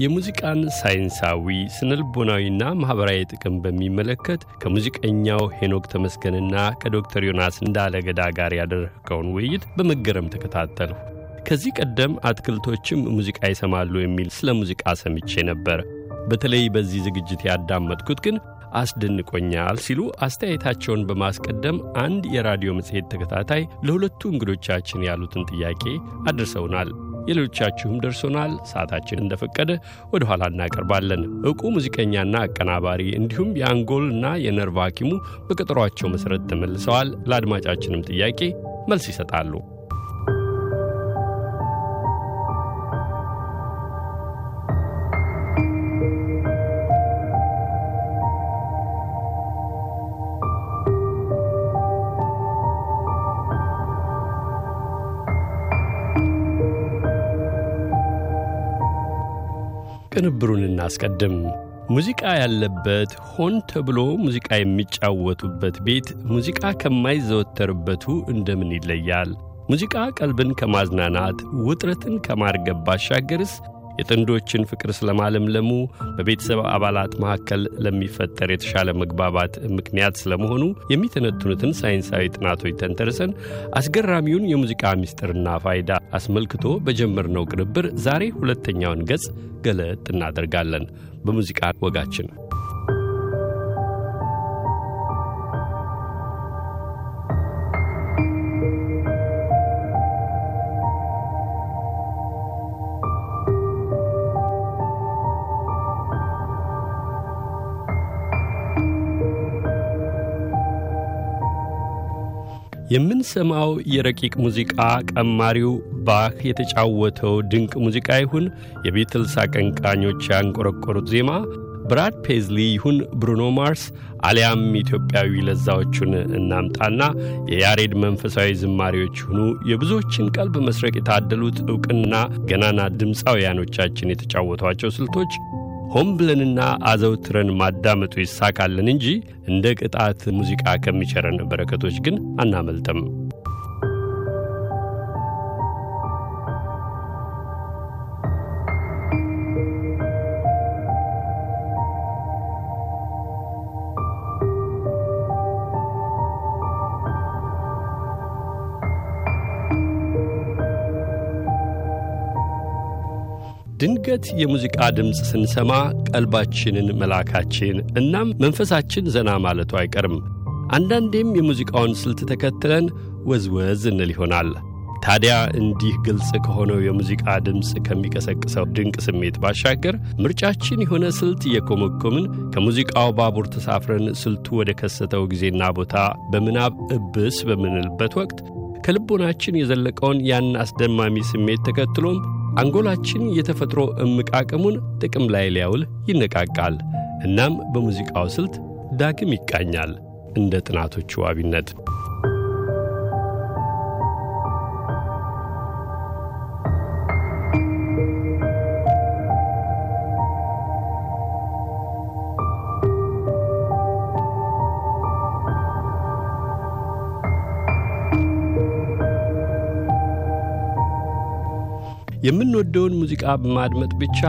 የሙዚቃን ሳይንሳዊ ስነልቦናዊና ማኅበራዊ ጥቅም በሚመለከት ከሙዚቀኛው ሄኖክ ተመስገንና ከዶክተር ዮናስ እንዳለ ገዳ ጋር ያደረግከውን ውይይት በመገረም ተከታተልሁ። ከዚህ ቀደም አትክልቶችም ሙዚቃ ይሰማሉ የሚል ስለ ሙዚቃ ሰምቼ ነበር። በተለይ በዚህ ዝግጅት ያዳመጥኩት ግን አስደንቆኛል ሲሉ አስተያየታቸውን በማስቀደም አንድ የራዲዮ መጽሔት ተከታታይ ለሁለቱ እንግዶቻችን ያሉትን ጥያቄ አድርሰውናል። የሌሎቻችሁም ደርሶናል። ሰዓታችን እንደፈቀደ ወደ ኋላ እናቀርባለን። ዕውቁ ሙዚቀኛና አቀናባሪ እንዲሁም የአንጎልና የነርቭ ሐኪሙ በቀጠሯቸው መሠረት ተመልሰዋል። ለአድማጫችንም ጥያቄ መልስ ይሰጣሉ። ቅንብሩን እናስቀድም። ሙዚቃ ያለበት ሆን ተብሎ ሙዚቃ የሚጫወቱበት ቤት ሙዚቃ ከማይዘወተርበቱ እንደምን ይለያል? ሙዚቃ ቀልብን ከማዝናናት ውጥረትን ከማርገብ ባሻገርስ የጥንዶችን ፍቅር ስለማለምለሙ በቤተሰብ አባላት መካከል ለሚፈጠር የተሻለ መግባባት ምክንያት ስለመሆኑ የሚተነትኑትን ሳይንሳዊ ጥናቶች ተንተርሰን አስገራሚውን የሙዚቃ ምስጢርና ፋይዳ አስመልክቶ በጀመርነው ቅንብር ዛሬ ሁለተኛውን ገጽ ገለጥ እናደርጋለን። በሙዚቃ ወጋችን የምንሰማው የረቂቅ ሙዚቃ ቀማሪው ባህ የተጫወተው ድንቅ ሙዚቃ ይሁን የቢትልስ አቀንቃኞች ያንቆረቆሩት ዜማ ብራድ ፔዝሊ ይሁን ብሩኖ ማርስ አሊያም ኢትዮጵያዊ ለዛዎቹን እናምጣና የያሬድ መንፈሳዊ ዝማሬዎች ይሁኑ። የብዙዎችን ቀልብ መስረቅ የታደሉት ዕውቅና ገናና ድምፃውያኖቻችን የተጫወቷቸው ስልቶች ሆን ብለንና አዘውትረን ማዳመጡ ይሳካልን እንጂ እንደ ቅጣት ሙዚቃ ከሚቸረን በረከቶች ግን አናመልጥም። ድንገት የሙዚቃ ድምፅ ስንሰማ ቀልባችንን መላካችን እናም መንፈሳችን ዘና ማለቱ አይቀርም። አንዳንዴም የሙዚቃውን ስልት ተከትለን ወዝወዝ እንል ይሆናል። ታዲያ እንዲህ ግልጽ ከሆነው የሙዚቃ ድምፅ ከሚቀሰቅሰው ድንቅ ስሜት ባሻገር ምርጫችን የሆነ ስልት እየኮመኮምን ከሙዚቃው ባቡር ተሳፍረን ስልቱ ወደ ከሰተው ጊዜና ቦታ በምናብ እብስ በምንልበት ወቅት ከልቦናችን የዘለቀውን ያን አስደማሚ ስሜት ተከትሎም አንጎላችን የተፈጥሮ እምቅ አቅሙን ጥቅም ላይ ሊያውል ይነቃቃል። እናም በሙዚቃው ስልት ዳግም ይቃኛል። እንደ ጥናቶቹ ዋቢነት የምንወደውን ሙዚቃ በማድመጥ ብቻ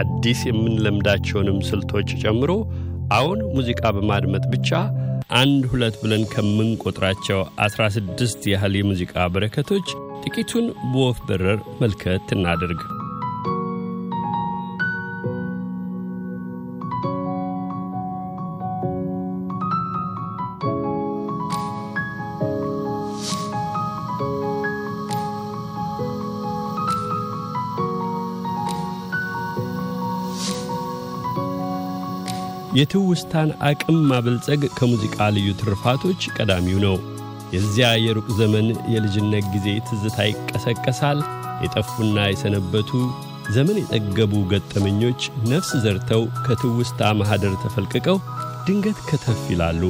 አዲስ የምንለምዳቸውንም ስልቶች ጨምሮ አሁን ሙዚቃ በማድመጥ ብቻ አንድ ሁለት ብለን ከምንቆጥራቸው ዐሥራ ስድስት ያህል የሙዚቃ በረከቶች ጥቂቱን በወፍ በረር መልከት እናድርግ። የትውስታን አቅም ማበልጸግ ከሙዚቃ ልዩ ትርፋቶች ቀዳሚው ነው። የዚያ የሩቅ ዘመን የልጅነት ጊዜ ትዝታ ይቀሰቀሳል። የጠፉና የሰነበቱ ዘመን የጠገቡ ገጠመኞች ነፍስ ዘርተው ከትውስታ ማኅደር ተፈልቅቀው ድንገት ከተፍ ይላሉ።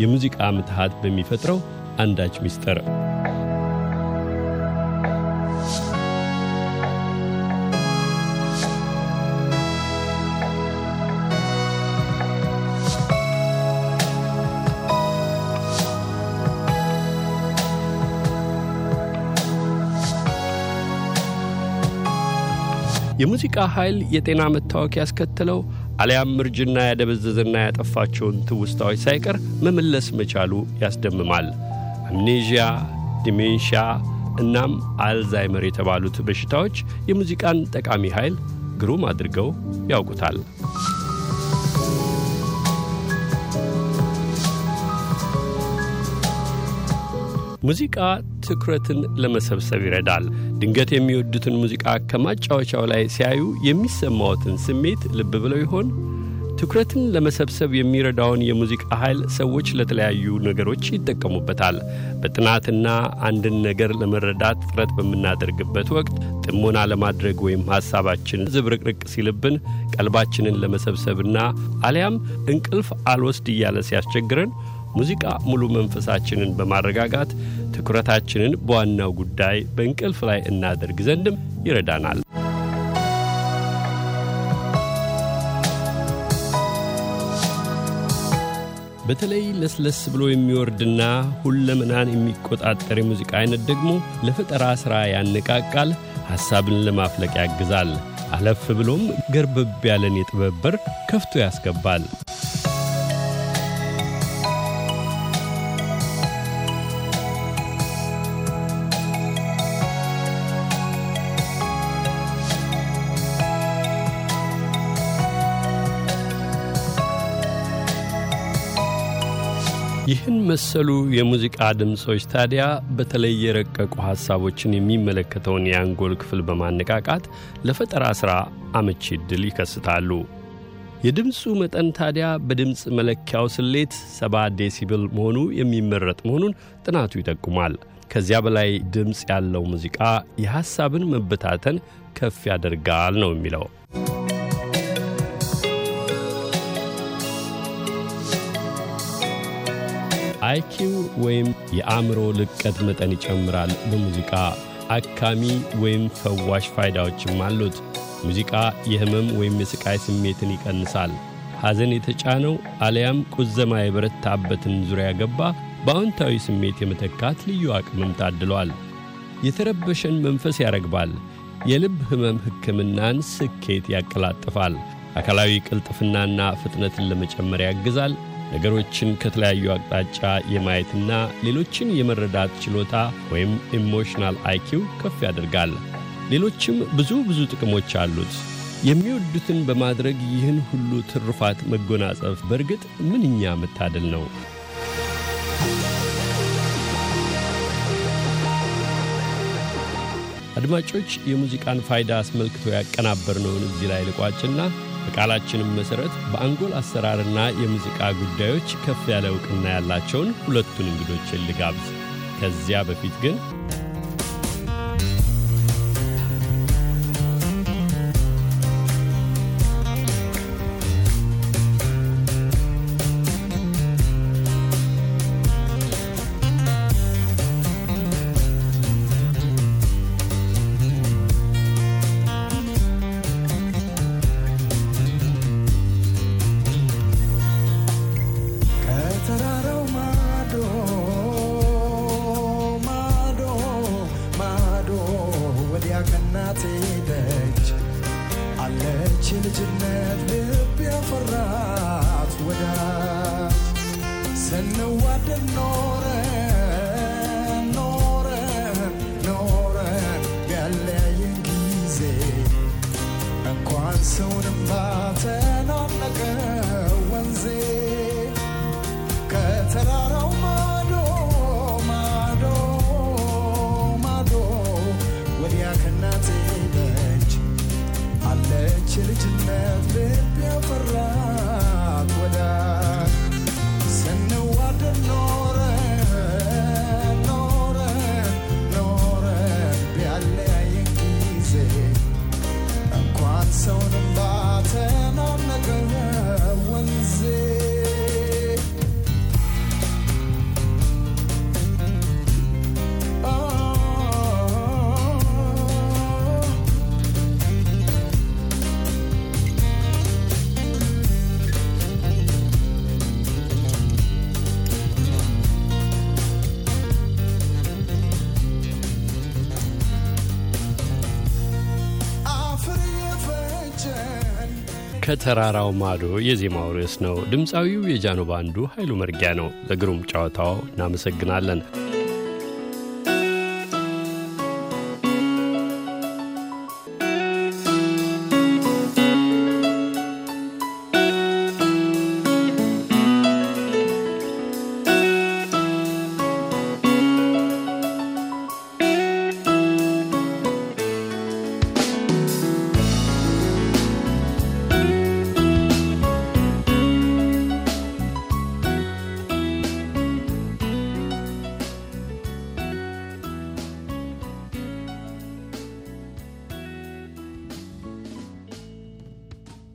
የሙዚቃ ምትሃት በሚፈጥረው አንዳች ምስጢር የሙዚቃ ኃይል የጤና መታወክ ያስከተለው አሊያም እርጅና ያደበዘዘና ያጠፋቸውን ትውስታዎች ሳይቀር መመለስ መቻሉ ያስደምማል። አምኔዥያ፣ ዲሜንሽያ እናም አልዛይመር የተባሉት በሽታዎች የሙዚቃን ጠቃሚ ኃይል ግሩም አድርገው ያውቁታል። ሙዚቃ ትኩረትን ለመሰብሰብ ይረዳል። ድንገት የሚወዱትን ሙዚቃ ከማጫወቻው ላይ ሲያዩ የሚሰማዎትን ስሜት ልብ ብለው ይሆን? ትኩረትን ለመሰብሰብ የሚረዳውን የሙዚቃ ኃይል ሰዎች ለተለያዩ ነገሮች ይጠቀሙበታል። በጥናትና አንድን ነገር ለመረዳት ጥረት በምናደርግበት ወቅት ጥሞና ለማድረግ ወይም ሐሳባችን ዝብርቅርቅ ሲልብን ቀልባችንን ለመሰብሰብና አሊያም እንቅልፍ አልወስድ እያለ ሲያስቸግረን ሙዚቃ ሙሉ መንፈሳችንን በማረጋጋት ትኩረታችንን በዋናው ጉዳይ በእንቅልፍ ላይ እናደርግ ዘንድም ይረዳናል። በተለይ ለስለስ ብሎ የሚወርድና ሁለመናን የሚቆጣጠር የሙዚቃ አይነት ደግሞ ለፈጠራ ሥራ ያነቃቃል፣ ሐሳብን ለማፍለቅ ያግዛል። አለፍ ብሎም ገርበብ ያለን የጥበብ በር ከፍቶ ያስገባል። ይህን መሰሉ የሙዚቃ ድምፆች ታዲያ በተለይ የረቀቁ ሐሳቦችን የሚመለከተውን የአንጎል ክፍል በማነቃቃት ለፈጠራ ሥራ አመቺ ዕድል ይከስታሉ። የድምፁ መጠን ታዲያ በድምፅ መለኪያው ስሌት ሰባ ዴሲብል መሆኑ የሚመረጥ መሆኑን ጥናቱ ይጠቁማል። ከዚያ በላይ ድምፅ ያለው ሙዚቃ የሐሳብን መበታተን ከፍ ያደርጋል ነው የሚለው። አይኪው ወይም የአእምሮ ልቀት መጠን ይጨምራል። በሙዚቃ አካሚ ወይም ፈዋሽ ፋይዳዎችም አሉት። ሙዚቃ የህመም ወይም የሥቃይ ስሜትን ይቀንሳል። ሐዘን የተጫነው አሊያም ቁዘማ የበረታበትን ዙሪያ ገባ በአዎንታዊ ስሜት የመተካት ልዩ አቅምም ታድሏል። የተረበሸን መንፈስ ያረግባል። የልብ ሕመም ሕክምናን ስኬት ያቀላጥፋል። አካላዊ ቅልጥፍናና ፍጥነትን ለመጨመር ያግዛል። ነገሮችን ከተለያዩ አቅጣጫ የማየትና ሌሎችን የመረዳት ችሎታ ወይም emotional IQ ከፍ ያደርጋል። ሌሎችም ብዙ ብዙ ጥቅሞች አሉት። የሚወዱትን በማድረግ ይህን ሁሉ ትሩፋት መጎናጸፍ በእርግጥ ምንኛ መታደል ነው። አድማጮች፣ የሙዚቃን ፋይዳ አስመልክቶ ያቀናበርነውን እዚህ ላይ ልቋጭና በቃላችንም መሠረት በአንጎል አሰራርና የሙዚቃ ጉዳዮች ከፍ ያለ ዕውቅና ያላቸውን ሁለቱን እንግዶችን ልጋብዝ። ከዚያ በፊት ግን ያ ከእናቴ ደጅ አለች ልጅነት ልብ ያፈራት ወዳጅ። ስንዋደን ኖረን ኖረን ኖረን ቢያለያየን ጊዜ። እንኳን ሰውንም ባተ ከተራራው ማዶ የዜማው ርዕስ ነው። ድምፃዊው የጃኖ ባንዱ ኃይሉ መርጊያ ነው። ለግሩም ጨዋታው እናመሰግናለን።